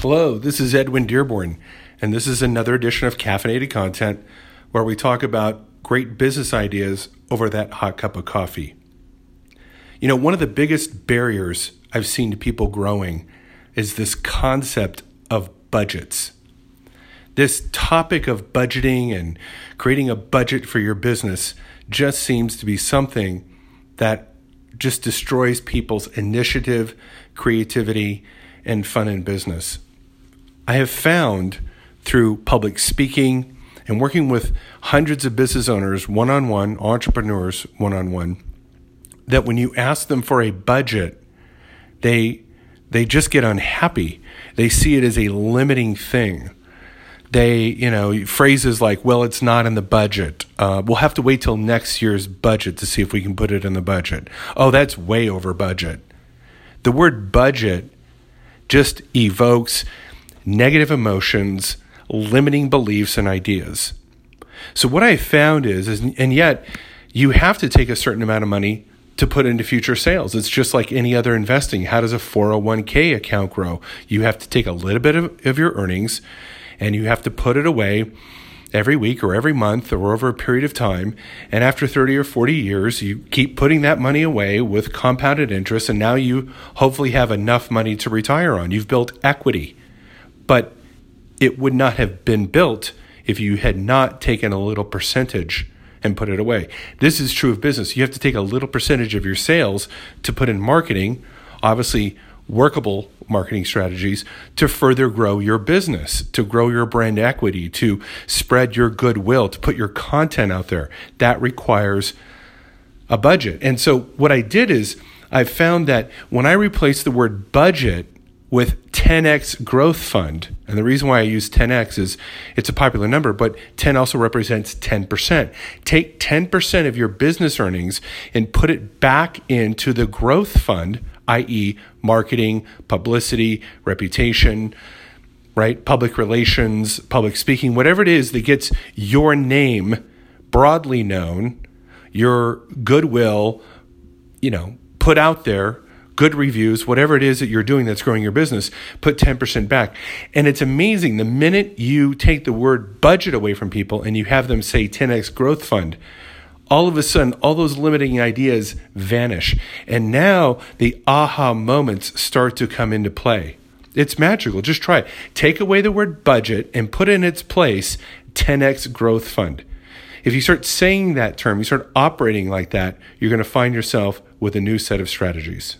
Hello, this is Edwin Dearborn, and this is another edition of Caffeinated Content where we talk about great business ideas over that hot cup of coffee. You know, one of the biggest barriers I've seen to people growing is this concept of budgets. This topic of budgeting and creating a budget for your business just seems to be something that just destroys people's initiative, creativity, and fun in business. I have found through public speaking and working with hundreds of business owners one on one, entrepreneurs one on one, that when you ask them for a budget, they they just get unhappy. They see it as a limiting thing. They, you know, phrases like, well, it's not in the budget. Uh, we'll have to wait till next year's budget to see if we can put it in the budget. Oh, that's way over budget. The word budget just evokes negative emotions, limiting beliefs and ideas. So what I found is, is and yet you have to take a certain amount of money to put into future sales. It's just like any other investing. How does a 401k account grow? You have to take a little bit of, of your earnings and you have to put it away every week or every month or over a period of time. And after 30 or 40 years, you keep putting that money away with compounded interest. And now you hopefully have enough money to retire on. You've built equity but it would not have been built if you had not taken a little percentage and put it away. This is true of business. You have to take a little percentage of your sales to put in marketing, obviously workable marketing strategies to further grow your business, to grow your brand equity, to spread your goodwill, to put your content out there. That requires a budget. And so what I did is I found that when I replaced the word budget with 10x growth fund. And the reason why I use 10x is it's a popular number, but 10 also represents 10%. Take 10% of your business earnings and put it back into the growth fund, i.e., marketing, publicity, reputation, right? Public relations, public speaking, whatever it is that gets your name broadly known, your goodwill, you know, put out there good reviews, whatever it is that you're doing that's growing your business, put 10% back. And it's amazing the minute you take the word budget away from people and you have them say 10x growth fund, all of a sudden, all those limiting ideas vanish. And now the aha moments start to come into play. It's magical. Just try it. Take away the word budget and put in its place 10x growth fund. If you start saying that term, you start operating like that, you're going to find yourself with a new set of strategies.